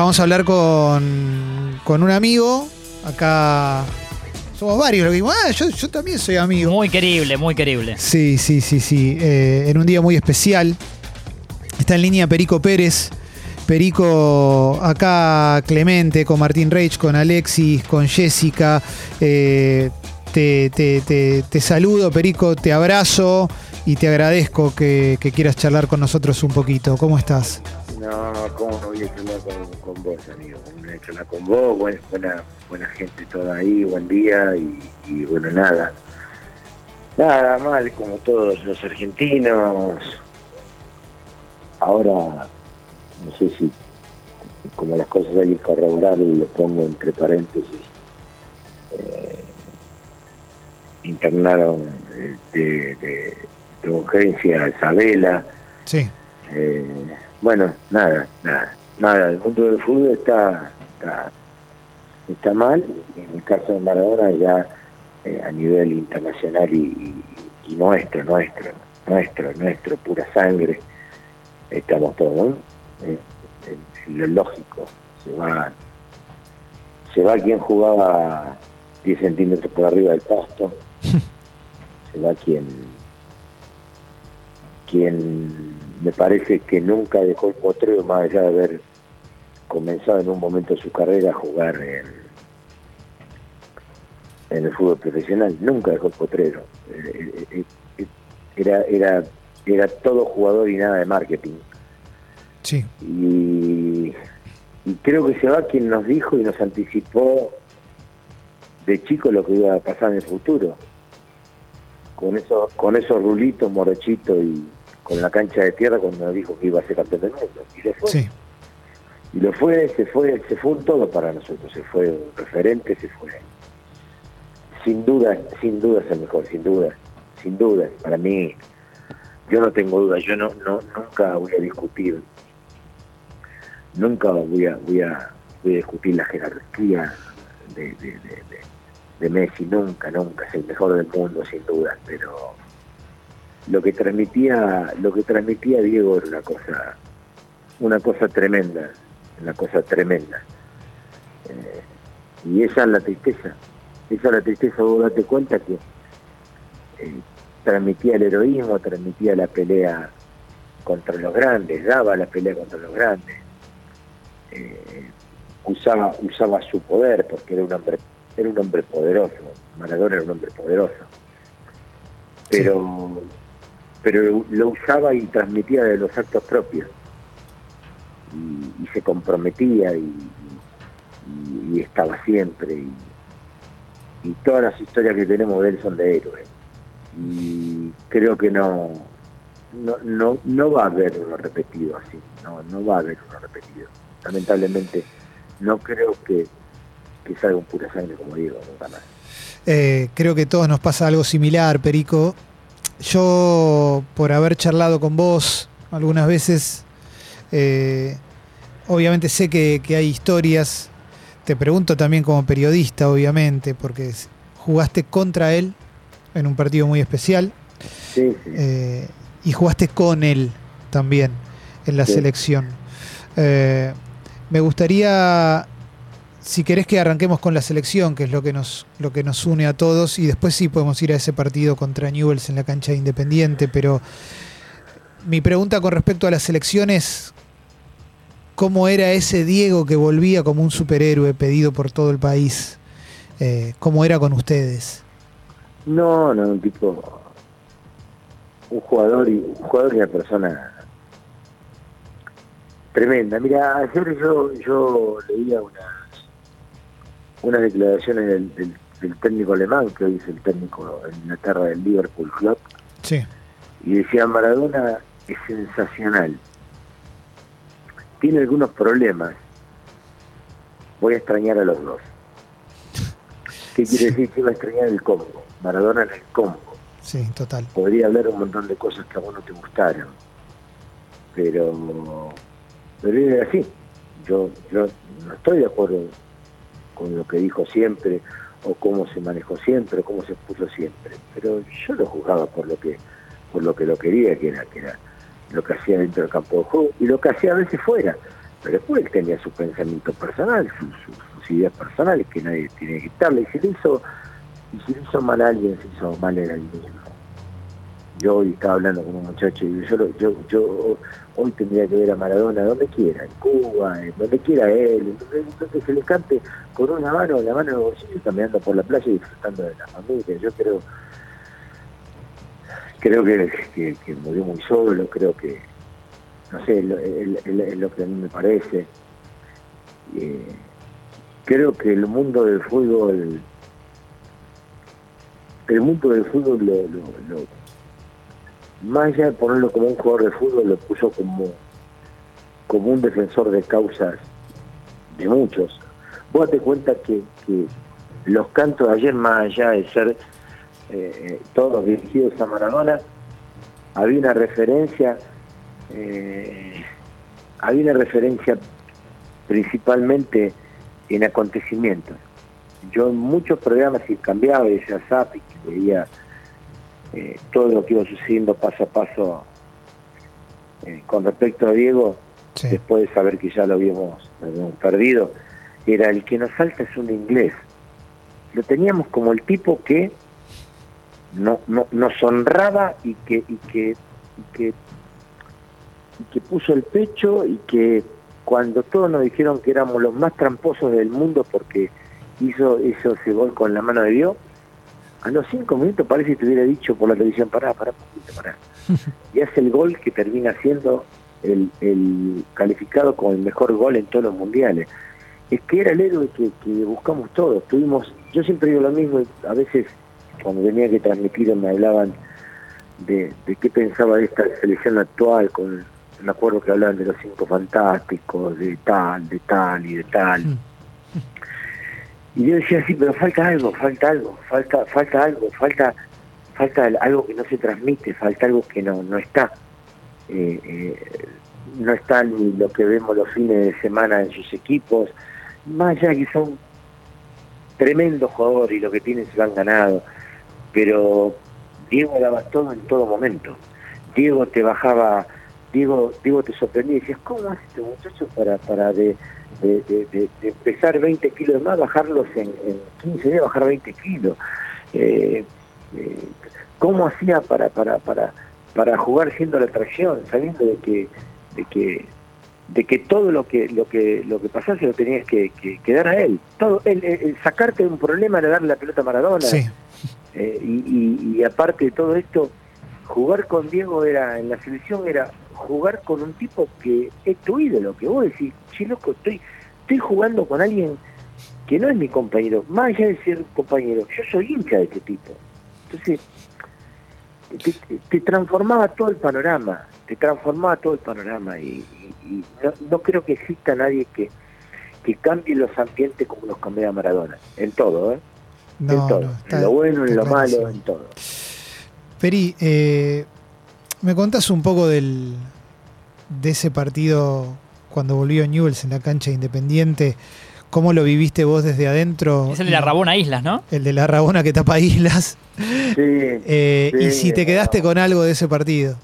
Vamos a hablar con, con un amigo. Acá somos varios lo que digo, ah, yo, yo también soy amigo. Muy querible, muy querible. Sí, sí, sí, sí. Eh, en un día muy especial. Está en línea Perico Pérez. Perico, acá Clemente, con Martín Reich, con Alexis, con Jessica. Eh, te, te- te- te saludo, Perico, te abrazo y te agradezco que, que quieras charlar con nosotros un poquito. ¿Cómo estás? No, ¿cómo no voy a charlar con, con vos, amigo? ¿Cómo no voy a charlar con vos? Buena, buena, buena gente toda ahí, buen día y, y bueno, nada. Nada mal, como todos los argentinos. Ahora, no sé si, como las cosas hay que corroborar, lo pongo entre paréntesis. eh, internaron eh, de, de, de urgencia a Isabela. Sí. Eh, bueno, nada, nada, nada. El mundo del fútbol está, está, está mal. En el caso de Maradona ya eh, a nivel internacional y, y- y nuestro, nuestro, nuestro, nuestro, pura sangre, estamos todos, ¿no? Eh, en- en lo lógico. Se va, se va quien jugaba 10 centímetros por arriba del pasto. se va quien quien me parece que nunca dejó el potrero más allá de haber comenzado en un momento de su carrera a jugar en, en el fútbol profesional, nunca dejó el potrero. Eh, eh, eh, Era, era, era todo jugador y nada de marketing. Sí. Y, y creo que se va quien nos dijo y nos anticipó de chico lo que iba a pasar en el futuro. Con esos, con esos rulitos, morochitos y con la cancha de tierra cuando dijo que iba a ser campeón del mundo. Y lo fue. Sí. Y lo fue, se fue, se fue un todo para nosotros, se fue un referente, se fue. Sin duda, sin duda es el mejor, sin duda, sin duda. Para mí, yo no tengo duda, yo no, no nunca voy a discutir, nunca voy a, voy a, voy a discutir la jerarquía de, de, de, de- de Messi, nunca, nunca, es el mejor del mundo, sin duda, pero lo que transmitía, lo que transmitía Diego era una cosa, una cosa tremenda, una cosa tremenda. Eh, y esa es la tristeza, esa es la tristeza, vos date cuenta que eh, transmitía el heroísmo, transmitía la pelea contra los grandes, daba la pelea contra los grandes, eh, usaba, usaba su poder porque era un hombre, era un hombre poderoso, Maradona era un hombre poderoso, pero, pero lo usaba y transmitía de los actos propios y, se comprometía y, estaba siempre y, todas las historias que tenemos de él son de héroe y creo que no no, no, no va a haber uno repetido así, no, no va a haber uno repetido. Lamentablemente no creo que, que salga un pura sangre como digo. Eh, creo que todos nos pasa algo similar, Perico. Yo, por haber charlado con vos algunas veces, eh, obviamente sé que, que hay historias. Te pregunto también como periodista, obviamente, porque jugaste contra él en un partido muy especial Sí, sí. eh, y jugaste con él también en la Sí. selección. Eh, me gustaría, si querés que arranquemos con la selección, que es lo que nos, lo que nos une a todos, y después sí podemos ir a ese partido contra Newells en la cancha de Independiente, pero mi pregunta con respecto a la selección es cómo era ese Diego que volvía como un superhéroe pedido por todo el país, Eh, cómo era con ustedes. No, no, un tipo, un jugador y un jugador y una persona tremenda. Mira, ayer yo yo leía unas unas declaraciones del, del- del técnico alemán, que hoy es el técnico en Inglaterra del Liverpool Club, Sí, y decía Maradona es sensacional. Tiene algunos problemas. Voy a extrañar a los dos. ¿Qué quiere decir que iba a extrañar el combo? Maradona en el combo sí, total. podría hablar un montón de cosas que a vos no te gustaron. Pero, pero era así. Yo, yo no estoy de acuerdo con lo que dijo siempre, o cómo se manejó siempre, o cómo se puso siempre. Pero yo lo juzgaba por lo que, por lo que lo quería, que era, que era lo que hacía dentro del campo de juego, y lo que hacía a veces fuera. Pero después él tenía su pensamiento personal, sus ideas personales que nadie tiene que quitarle. Y si le hizo, si hizo mal a alguien, se hizo mal era el mismo. Yo hoy estaba hablando con un muchacho y yo, yo, yo hoy tendría que ver a Maradona donde quiera, en Cuba, en donde quiera él, donde, se le cante con una mano, la mano en el bolsillo, caminando por la playa y disfrutando de la familia. Yo creo creo que, que, murió muy solo, creo que, no sé, es lo, que a mí me parece. Eh, creo que el mundo del fútbol, el mundo del fútbol lo, más allá de ponerlo como un jugador de fútbol, lo puso como, como un defensor de causas de muchos. Vos te cuenta que, que los cantos de ayer, más allá de ser eh, todos dirigidos a Maradona, había una referencia, eh, había una referencia principalmente en acontecimientos. Yo en muchos programas y cambiaba decía zap y veía eh, todo lo que iba sucediendo paso a paso con respecto a Diego, después de saber que ya lo habíamos, lo habíamos perdido, era el que nos falta es un inglés. Lo teníamos como el tipo que no, no, nos honraba y que, y que, y que, que puso el pecho y que cuando todos nos dijeron que éramos los más tramposos del mundo porque hizo, hizo ese gol con la mano de Dios, a los cinco minutos parece que te hubiera dicho por la televisión, pará, pará, pará. Y hace el gol que termina siendo el, el calificado como el mejor gol en todos los mundiales. Es que era el héroe que, que buscamos todos. Tuvimos, yo siempre digo lo mismo, a veces cuando tenía que transmitir me hablaban de, qué pensaba de esta selección actual, con me acuerdo que hablaban de los cinco fantásticos, de tal, de tal y de tal. Mm. Y yo decía, sí, pero falta algo, falta algo, falta, falta algo, falta, falta algo que no se transmite, falta algo que no, no está. Eh, eh, no está ni lo que vemos los fines de semana en sus equipos, más allá que son tremendos jugadores y lo que tienen se lo han ganado pero Diego daba todo en todo momento. Diego te bajaba, Diego, Diego te sorprendía y decías, ¿cómo hace este muchacho para, para de, de, empezar 20 kilos más, bajarlos en, 15 días, bajar 20 kilos? Eh, eh, ¿Cómo hacía para, para, para, para jugar siendo la atracción, sabiendo de que, de que de que todo lo que lo que lo que pasase lo tenías que, que, dar a él todo el, sacarte de un problema era darle la pelota a Maradona sí. Eh, y, aparte de todo esto, jugar con Diego era en la selección era jugar con un tipo que es tu ídolo, que vos decís, che loco, estoy, estoy jugando con alguien que no es mi compañero, más allá de ser compañero, yo soy hincha de este tipo. Entonces, te, transformaba todo el panorama, te transformaba todo el panorama y, no, creo que exista nadie que, que cambie los ambientes como los cambia Maradona, en todo, ¿eh? en todo. en lo bueno, en lo malo, en todo. Peri, eh, ¿me contás un poco del, de ese partido cuando volvió Newells en la cancha Independiente? ¿Cómo lo viviste vos desde adentro? Es el de la Rabona Islas, ¿no? El de la Rabona que tapa Islas. Sí, eh, y si te quedaste con algo de ese partido.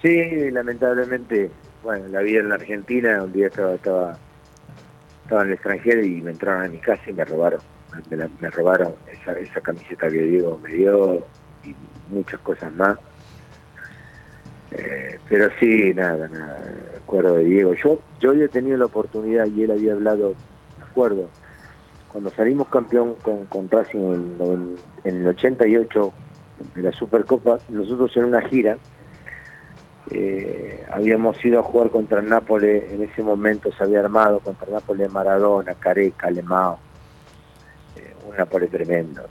Sí, lamentablemente, bueno, la vida en la Argentina, un día estaba, estaba, estaba en el extranjero y me entraron a mi casa y me robaron me, robaron esa, esa camiseta que Diego me dio y muchas cosas más. Eh, pero sí, nada, nada, acuerdo de Diego. Yo, yo había tenido la oportunidad y él había hablado, me acuerdo, cuando salimos campeón con, con Racing en, el 88 de la Supercopa, nosotros en una gira eh, habíamos ido a jugar contra el Nápoles, en ese momento se había armado contra el Nápoles Maradona, Careca, Lemao, un Napoli tremendo.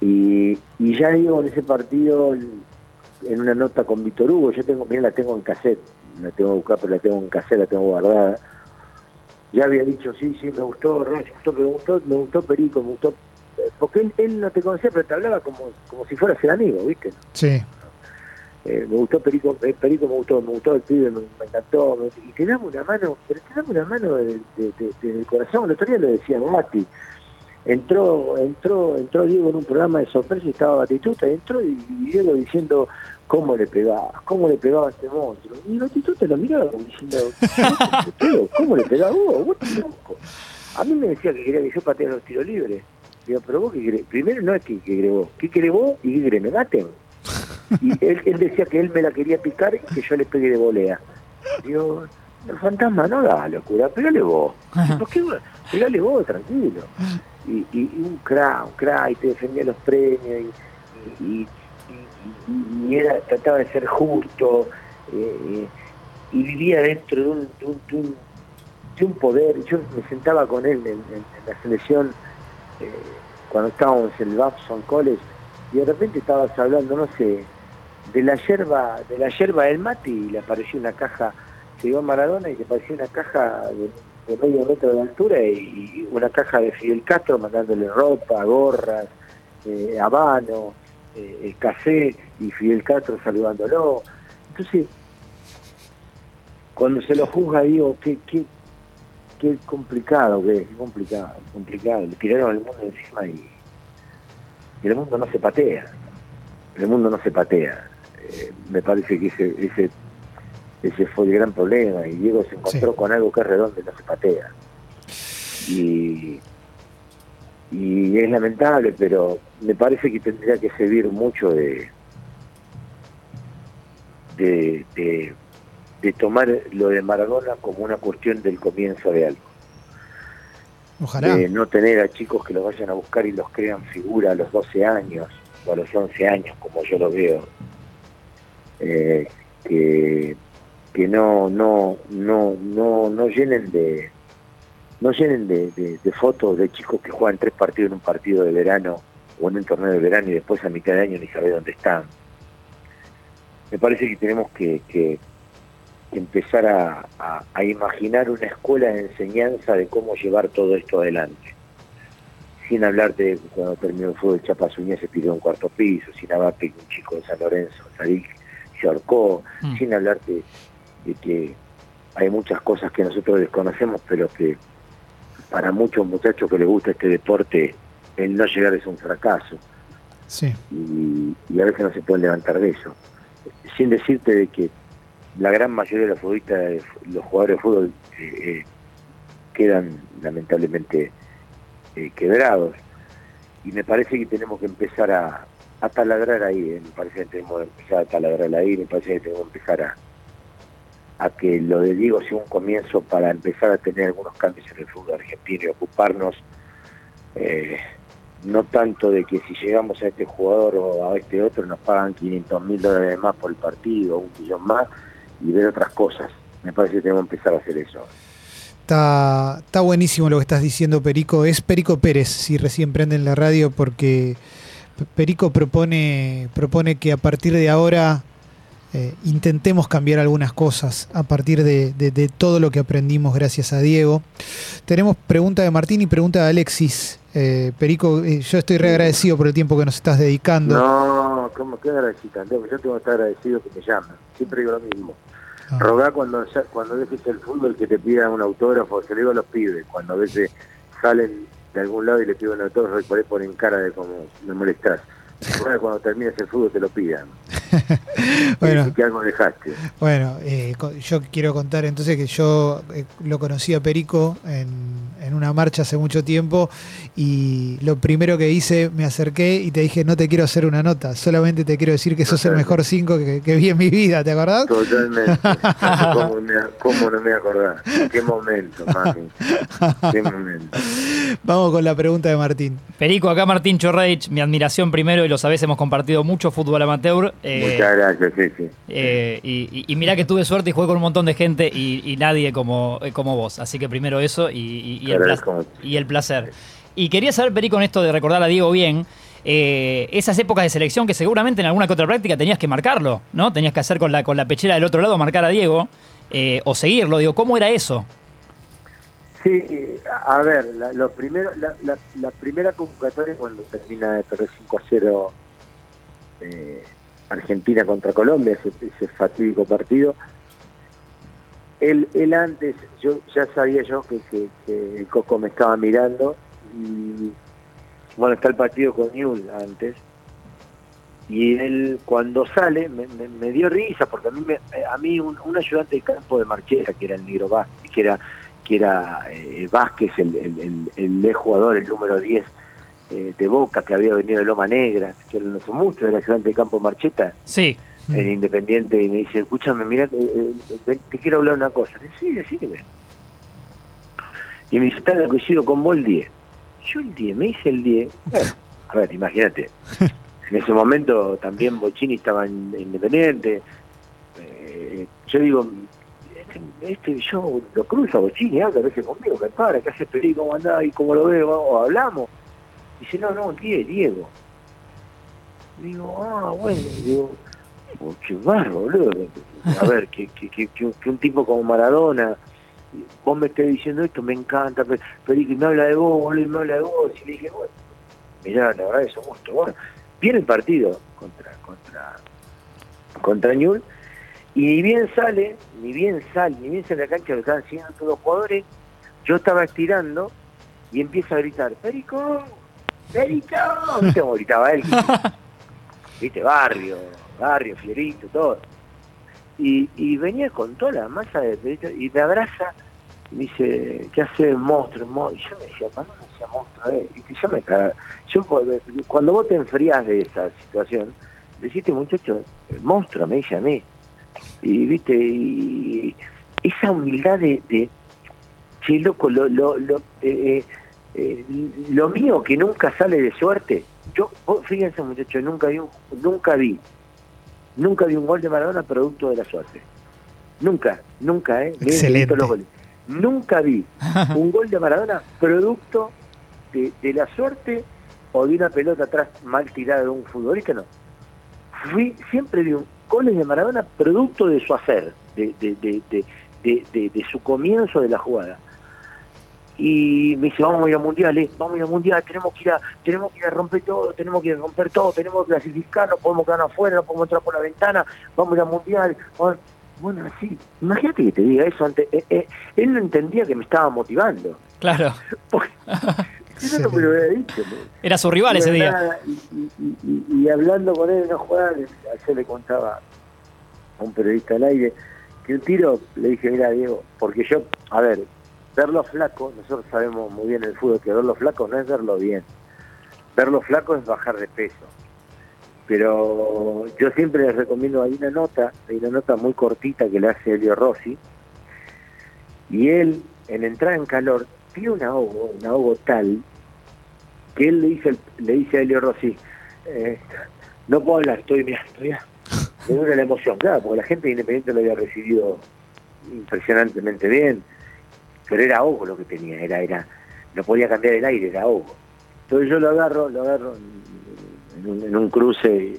Y ya digo, en ese partido, en una nota con Víctor Hugo, yo tengo, bien la tengo en cassette, la tengo que buscar, pero la tengo en cassette, la tengo guardada. Ya había dicho, sí, sí, me gustó, me gustó, me gustó, me gustó Perico, me gustó. Porque él, no te conocía, pero te hablaba como, como si fueras el amigo, ¿viste? Sí. Eh, me gustó Perico, eh, Perico me gustó, me gustó el pibe, me, encantó, y te damos una mano, pero te damos una mano desde de, corazón, el otro día lo decía Mati, entró entró entró Diego en un programa de sorpresa y estaba Batistuta, entró y, Diego diciendo ¿Cómo le pegaba? ¿Cómo le pegaba a este monstruo? Y te lo miraba como diciendo, ¿cómo le pegaba vos? ¿Vos loco? A mí me decía que quería que yo pateara los tiros libres. Digo, pero vos qué querés? Primero no es que, que querés vos. ¿Qué querés vos y qué querés? ¿Me maten? Y él, él decía que él me la quería picar y que yo le pegué de volea. Digo, el fantasma no da locura, pegale vos. ¿Por qué? Pegale vos, tranquilo. Y, un crack, un crack, y te defendía los premios, y, era, trataba de ser justo, eh, y vivía dentro de un, de un, de un, poder. Yo me sentaba con él en, la selección eh, cuando estábamos en el Babson College, y de repente estabas hablando, no sé, de la yerba, de la yerba del mate y le apareció una caja, se iba a Maradona y le apareció una caja de, medio metro de altura y, una caja de Fidel Castro mandándole ropa, gorras, eh, habano, eh, café y Fidel Castro saludándolo. Entonces, cuando se lo juzga digo, qué, qué, qué complicado que es, qué complicado, complicado. Le tiraron el mundo encima y, y el mundo no se patea. El mundo no se patea eh, me parece que ese, ese, ese fue el gran problema y Diego se encontró con algo que es redondo y no se patea. Y, y es lamentable, pero me parece que tendría que servir mucho de, de, de, tomar lo de Maradona como una cuestión del comienzo de algo. Ojalá. De no tener a chicos que los vayan a buscar y los crean figura a los 12 años o a los 11 años, como yo lo veo eh, que, que no, no, no, no, no llenen de no llenen de, fotos de chicos que juegan tres partidos en un partido de verano o en un torneo de verano y después a mitad de año ni sabe dónde están. Me parece que tenemos que, que, empezar a, a, imaginar una escuela de enseñanza de cómo llevar todo esto adelante. Sin hablar de cuando terminó el fútbol, Chapas Uña se pidió un cuarto piso, sin hablar de un chico de San Lorenzo, Sadik, se ahorcó, mm. sin hablar de, que hay muchas cosas que nosotros desconocemos, pero que para muchos muchachos que les gusta este deporte, el no llegar es un fracaso. Sí. Y, a veces no se pueden levantar de eso. Sin decirte de que la gran mayoría de los futbolistas, los jugadores de fútbol, eh, eh, quedan lamentablemente eh, quebrados. Y me parece que tenemos que empezar a, a taladrar ahí, eh, me parece que tenemos que empezar a taladrar ahí, me parece que tenemos que empezar a, a que lo de Diego sea un comienzo para empezar a tener algunos cambios en el fútbol argentino y ocuparnos eh, no tanto de que si llegamos a este jugador o a este otro nos pagan 500 mil dólares más por el partido, un millón más, y ver otras cosas. Me parece que tenemos que empezar a hacer eso. Está, está buenísimo lo que estás diciendo, Perico. Es Perico Pérez, si recién prenden la radio, porque Perico propone, propone que a partir de ahora eh, intentemos cambiar algunas cosas a partir de, todo lo que aprendimos gracias a Diego. Tenemos pregunta de Martín y pregunta de Alexis. Eh, Perico, eh, yo estoy re agradecido por el tiempo que nos estás dedicando. No, ¿cómo que agradecido? Yo tengo que estar agradecido que me llamen. Siempre digo lo mismo. Ah. Rogá cuando, cuando dejes el fútbol que te pidan un autógrafo, se lo digo a los pibes, cuando a veces salen de algún lado y le pido a todos por ahí ponen cara de como me molestas. Cuando termines el fútbol te lo pidan. bueno, que algo dejaste. Bueno, eh, yo quiero contar entonces que yo eh, lo conocí a Perico en, en, una marcha hace mucho tiempo y lo primero que hice, me acerqué y te dije, no te quiero hacer una nota, solamente te quiero decir que sos el mejor cinco que, vi en mi vida, ¿te acordás? Totalmente. ¿Cómo, no me acordás? ¿Qué momento, mami? ¿Qué momento? Vamos con la pregunta de Martín. Perico, acá Martín Chorreich, mi admiración primero y lo sabés, hemos compartido mucho fútbol amateur. Eh, Muchas gracias, sí, sí. Eh, y, y, mirá que tuve suerte y jugué con un montón de gente y, nadie como, eh, como vos. Así que primero eso y, el, placer, y el placer. Y quería saber, Perico, con esto de recordar a Diego bien, esas épocas de selección que seguramente en alguna que otra práctica tenías que marcarlo, ¿no? Tenías que hacer con la, con la pechera del otro lado, marcar a Diego o seguirlo. Digo, ¿cómo era eso? Sí, a ver, la, lo primero, la, primera convocatoria cuando termina de perder 5 a 0 eh, Argentina contra Colombia, ese, fatídico partido, él, él antes, yo ya sabía yo que, que, el Coco me estaba mirando y bueno, está el partido con Newell antes. Y él cuando sale me, dio risa porque a mí me, a mí un, ayudante de campo de Marchera que era el negro Vázquez que era que era eh, Vázquez el, el, el, jugador el número 10 eh, de Boca que había venido de Loma Negra que no hace mucho era ayudante de campo de Marcheta sí en Independiente y me dice escúchame mira eh, te quiero hablar una cosa sí decime y me dice está coincido con vos el 10 yo el 10 me hice el 10 a ver imagínate. En ese momento también Bochini estaba en, Independiente. Eh, yo digo, este, este, yo lo cruzo a Bochini, habla a veces conmigo, que para, que hace Peri, cómo anda y cómo lo veo, o hablamos. Dice, no, no, tío, Diego. Digo, ah, bueno, digo, oh, qué barro, boludo. A ver, que, que, que, que, un tipo como Maradona, vos me estés diciendo esto, me encanta, pero, pero me habla de vos, boludo, me habla de vos. Y le dije, bueno, mirá, la verdad es un gusto. Bueno, viene el partido contra contra contra Ñul y ni bien sale, ni bien sale, ni bien sale la cancha, lo estaban siguiendo todos los jugadores, yo estaba estirando y empieza a gritar, Perico, Perico, ¿viste cómo gritaba él? ¿Viste? Barrio, barrio, fierito, todo. Y, venía con toda la masa de y me abraza me dice, ¿qué hace monstruo? Y yo me decía, ¿para no decía monstruo? Eh? Yo cuando vos te enfrías de esa situación, deciste, muchacho, el monstruo me dice a mí. Y viste, y esa humildad de, de loco, lo, lo, lo, eh, eh, lo mío que nunca sale de suerte. Yo, fíjense muchachos, nunca vi, nunca vi, nunca vi un gol de Maradona producto de la suerte. Nunca, nunca, ¿eh? Excelente. Nunca vi un gol de Maradona producto de, la suerte o de una pelota atrás mal tirada de un futbolista, no. Fui, siempre vi un goles de Maradona producto de su hacer, de, de, su comienzo de la jugada. Y me dice, vamos a ir a mundiales, vamos a ir a mundial, tenemos que ir a, tenemos que ir a romper todo, tenemos que ir a romper todo, tenemos que clasificar, no podemos quedar afuera, no podemos entrar por la ventana, vamos a ir a mundial. Bueno, sí, imagínate que te diga eso antes. Eh, eh, él no entendía que me estaba motivando. Claro. Porque, no me lo había dicho. Era su rival ese día. y, hablando con él en la jugada, ayer le contaba a un periodista al aire que un tiro, le dije, mira Diego, porque yo, a ver, verlo flaco, nosotros sabemos muy bien en el fútbol que verlo flaco no es verlo bien. Verlo flaco es bajar de peso. Pero yo siempre les recomiendo, hay una nota, hay una nota muy cortita que le hace Elio Rossi, y él, en entrar en calor, tiene un ahogo, un ahogo tal, que él le dice, le dice a Elio Rossi, eh, no puedo hablar, estoy, mira, estoy, me duele la emoción, claro, porque la gente Independiente lo había recibido impresionantemente bien, pero era ahogo lo que tenía, era, era, no podía cambiar el aire, era ahogo. Entonces yo lo agarro, lo agarro, en un, cruce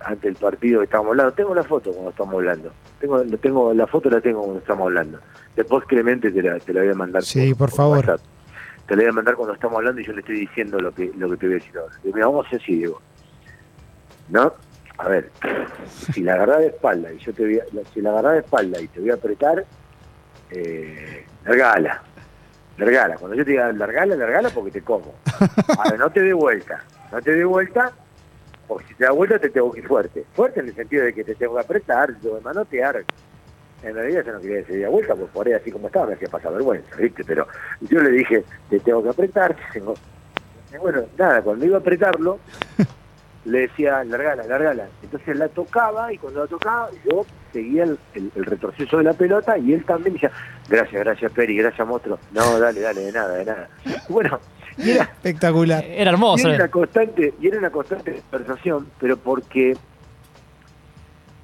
ante el partido que estábamos hablando. Tengo la foto cuando estamos hablando. Tengo, tengo la foto la tengo cuando estamos hablando. Después Clemente te la, te la voy a mandar. Sí, por, favor. Te la voy a mandar cuando estamos hablando y yo le estoy diciendo lo que lo que te voy a decir ahora. Mira, vamos a hacer así, Diego. ¿No? A ver, si la agarrás de espalda y yo te voy a, si la agarrás de espalda y te voy a apretar, eh, largala. Largala. Cuando yo te diga largala, largala porque te como. ver, no te dé vuelta. No te dé vuelta porque si te da vuelta te tengo que ir fuerte. Fuerte en el sentido de que te tengo que apretar, de manotear. En realidad yo no quería decir de vuelta, porque por ahí así como estaba me hacía pasar vergüenza, ¿viste? Pero yo le dije, te tengo que apretar. Tengo... bueno, nada, cuando iba a apretarlo, le decía, largala, largala. Entonces la tocaba y cuando la tocaba yo seguía el, retroceso de la pelota y él también decía, gracias, gracias Peri, gracias Monstruo. No, dale, dale, de nada, de nada. Bueno, era, Espectacular. Era hermoso. Y era, una constante, y era una constante conversación, pero porque,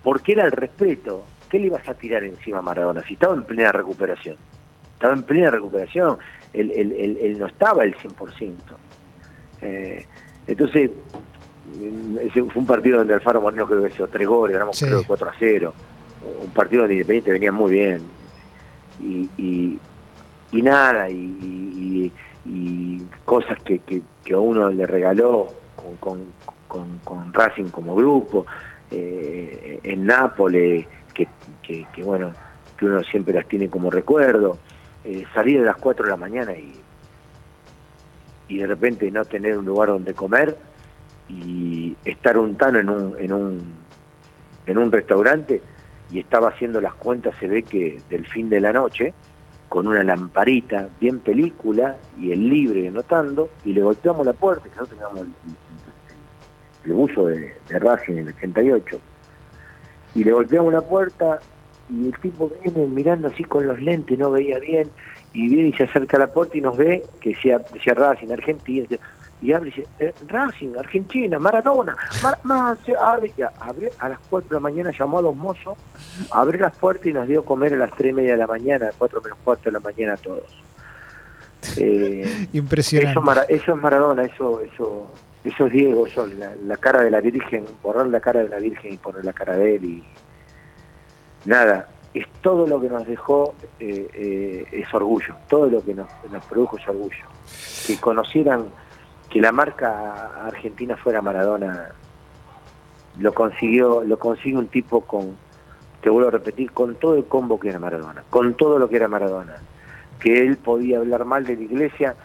porque era el respeto. ¿Qué le ibas a tirar encima a Maradona? Si estaba en plena recuperación. Estaba en plena recuperación. Él, él, no estaba el 100%. Eh, entonces, ese fue un partido donde Alfaro Moreno creo que hizo tres goles, ganamos creo 4 a 0. Un partido donde Independiente venía muy bien. Y, y, y nada, y, y cosas que, que, a uno le regaló con, con, con, Racing como grupo, eh, en Nápoles, que, que, bueno, que uno siempre las tiene como recuerdo, eh, salir a las 4 de la mañana y, y de repente no tener un lugar donde comer, y estar un tano en un, en un, en un restaurante y estaba haciendo las cuentas, se ve que del fin de la noche, con una lamparita, bien película, y el libre anotando, y le golpeamos la puerta, que nosotros teníamos el, buzo de, de, en el 88, y le golpeamos la puerta, y el tipo viene mirando así con los lentes, no veía bien, y viene y se acerca a la puerta y nos ve, que decía, decía Racing, Argentina, y abre y dice, eh, Racing, Argentina, Maradona, Mar abre, abre, a las 4 de la mañana llamó a los mozos, abrió las puertas y nos dio a comer a las 3 y media de la mañana, 4 menos 4 de la mañana a todos. Eh, Impresionante. Eso, es Maradona, eso, eso, eso es Diego, eso, la, cara de la Virgen, borrar la cara de la Virgen y poner la cara de él y nada, es todo lo que nos dejó, eh, es orgullo, todo lo que nos, nos produjo es orgullo. Que conocieran que la marca argentina fuera Maradona lo consiguió lo consigue un tipo con te vuelvo a repetir con todo el combo que era Maradona con todo lo que era Maradona que él podía hablar mal de la iglesia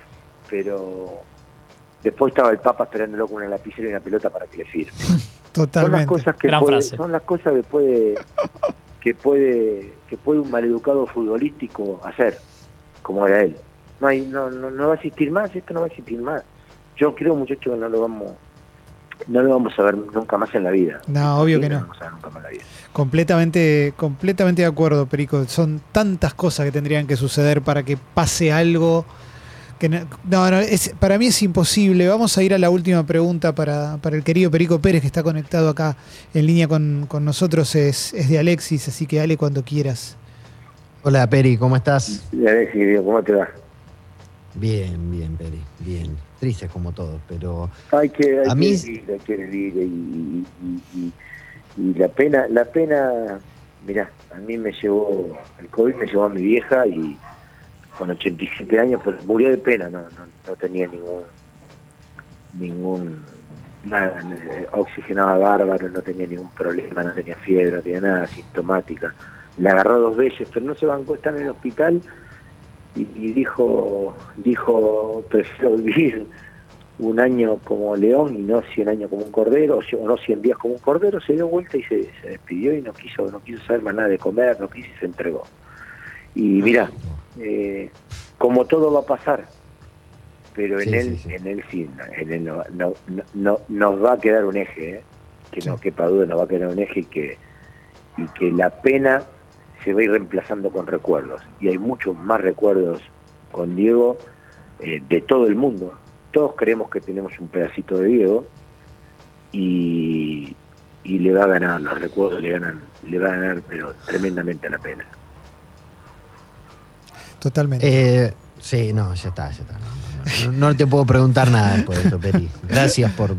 pero después estaba el Papa esperándolo con una lapicera y una pelota para que le firme. Totalmente. Son las cosas que puede, son las cosas que puede que puede que puede un maleducado futbolístico hacer como era él. No hay no, no, no va a existir más esto no va a existir más yo creo, muchachos, que no lo vamos no lo vamos a ver nunca más en la vida. No, obvio que no. Completamente, completamente de acuerdo, Perico. Son tantas cosas que tendrían que suceder para que pase algo. Que no, no, es, para mí es imposible. Vamos a ir a la última pregunta para, para el querido Perico Pérez, que está conectado acá en línea con, con nosotros. Es, es, de Alexis, así que dale cuando quieras. Hola, Peri, ¿cómo estás? Alexis, ¿cómo te va? Bien, bien, Peri, bien tristes como todos, pero hay que, a mí... que vivir, y, y, la pena, la pena, mira, a mí me llevó, el COVID me llevó a mi vieja y con 87 años, pero murió de pena, no, no, tenía ningún, ningún, nada, oxigenaba bárbaro, no tenía ningún problema, no tenía fiebre, no tenía nada sintomática. La agarró dos veces, pero no se bancó estar en el hospital y, dijo, dijo, prefiero vivir un año como león y no 100 años como un cordero, o no 100 días como un cordero, se dio vuelta y se, despidió y no quiso, no quiso saber más nada de comer, no quiso y se entregó. Y mira, eh, como todo va a pasar, pero en él, en él sí, en él no, no, no, nos va a quedar un eje, ¿eh? que no quepa duda, nos va a quedar un eje y que, y que la pena se va a ir reemplazando con recuerdos. Y hay muchos más recuerdos con Diego eh, de todo el mundo. Todos creemos que tenemos un pedacito de Diego y, y le va a ganar, los recuerdos le ganan, le va a ganar, pero tremendamente la pena. Totalmente. Eh, sí, no, ya está, ya está. No, te puedo preguntar nada por eso, Peri. Gracias por,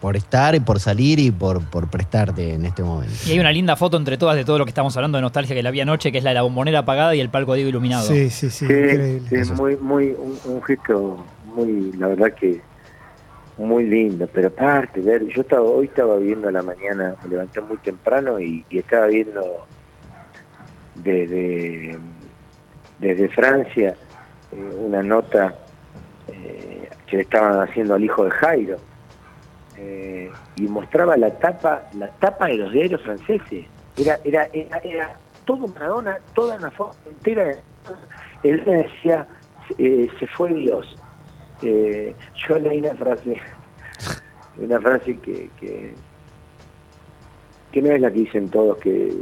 por, estar y por salir y por, por prestarte en este momento. Y hay una linda foto entre todas de todo lo que estamos hablando de nostalgia que la vi anoche, que es la de la bombonera apagada y el palco Diego iluminado. Sí, sí, sí. sí, muy, muy, un, gesto muy, la verdad que muy lindo, pero aparte, ver, yo estaba, hoy estaba viendo a la mañana, me levanté muy temprano y, estaba viendo desde, desde Francia eh, una nota eh, que le estaban haciendo al hijo de Jairo eh, y mostraba la tapa la tapa de los diarios franceses. Era era era, todo Maradona toda una foto entera él decía eh, se fue Dios. Yo leí una frase una frase que, que no es la que dicen todos que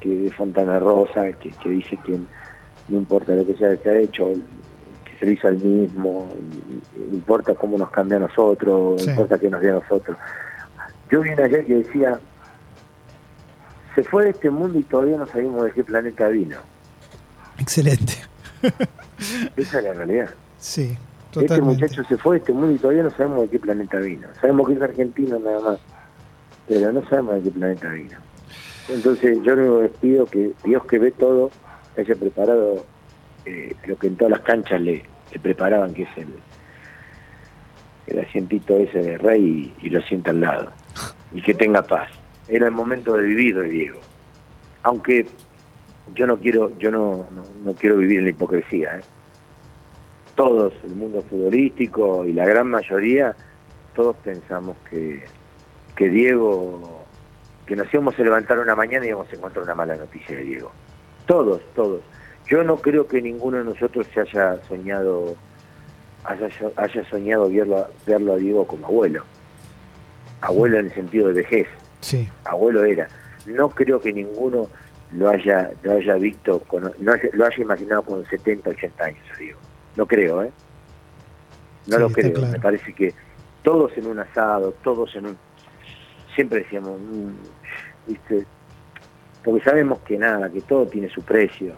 que de Fontana Rosa que, que dice que no importa lo que sea se ha hecho se hizo al mismo, importa cómo nos cambia a nosotros, importa qué nos dé a nosotros. Yo vi una ayer que decía, se fue de este mundo y todavía no sabemos de qué planeta vino. Excelente. Esa es la realidad. Sí, totalmente. Este muchacho se fue de este mundo y todavía no sabemos de qué planeta vino. Sabemos que es argentino nada más, pero no sabemos de qué planeta vino. Entonces yo les pido que Dios que ve todo haya preparado eh, lo que en todas las canchas le, le preparaban, que es el, el asientito ese de rey y, lo sienta al lado. Y que tenga paz. Era el momento de vivir Diego. Aunque yo no quiero, yo no, no, quiero vivir en la hipocresía. ¿eh? Todos, el mundo futbolístico y la gran mayoría todos pensamos que, que Diego, que nos íbamos a levantar una mañana y íbamos a encontrar una mala noticia de Diego. Todos, todos. Yo no creo que ninguno de nosotros se haya soñado, haya, haya soñado verlo, verlo a Diego como abuelo. Abuelo en el sentido de vejez. Sí. Abuelo era. No creo que ninguno lo haya, lo haya visto, con, no, lo haya imaginado con 70, 80 años, digo. No creo, ¿eh? No lo creo. Me parece que todos en un asado, todos en un... Siempre decíamos, mm, ¿viste? Porque sabemos que nada, que todo tiene su precio.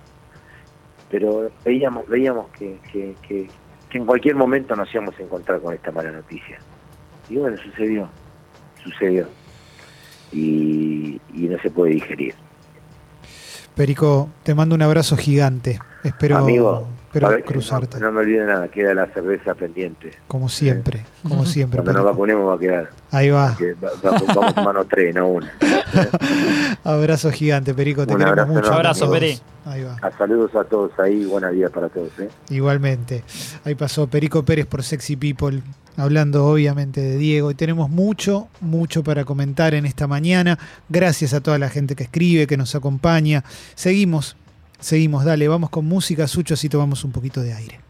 Pero veíamos, veíamos que, que, que, que en cualquier momento nos íbamos a encontrar con esta mala noticia. Y bueno, sucedió, sucedió. Y, y no se puede digerir. Perico, te mando un abrazo gigante. Espero, Amigo, espero cruzarte. No, me olvide nada, queda la cerveza pendiente. Como siempre, como siempre. Cuando nos vacunemos va a quedar. Ahí va. vamos mano tres, no una. abrazo gigante, Perico, te queremos mucho. Un abrazo, Peri. Ahí va. A saludos a todos ahí, buenas días para todos. ¿eh? Igualmente. Ahí pasó Perico Pérez por Sexy People hablando obviamente de Diego. Y tenemos mucho, mucho para comentar en esta mañana. Gracias a toda la gente que escribe, que nos acompaña. Seguimos, seguimos, dale, vamos con música, Sucho, así tomamos un poquito de aire.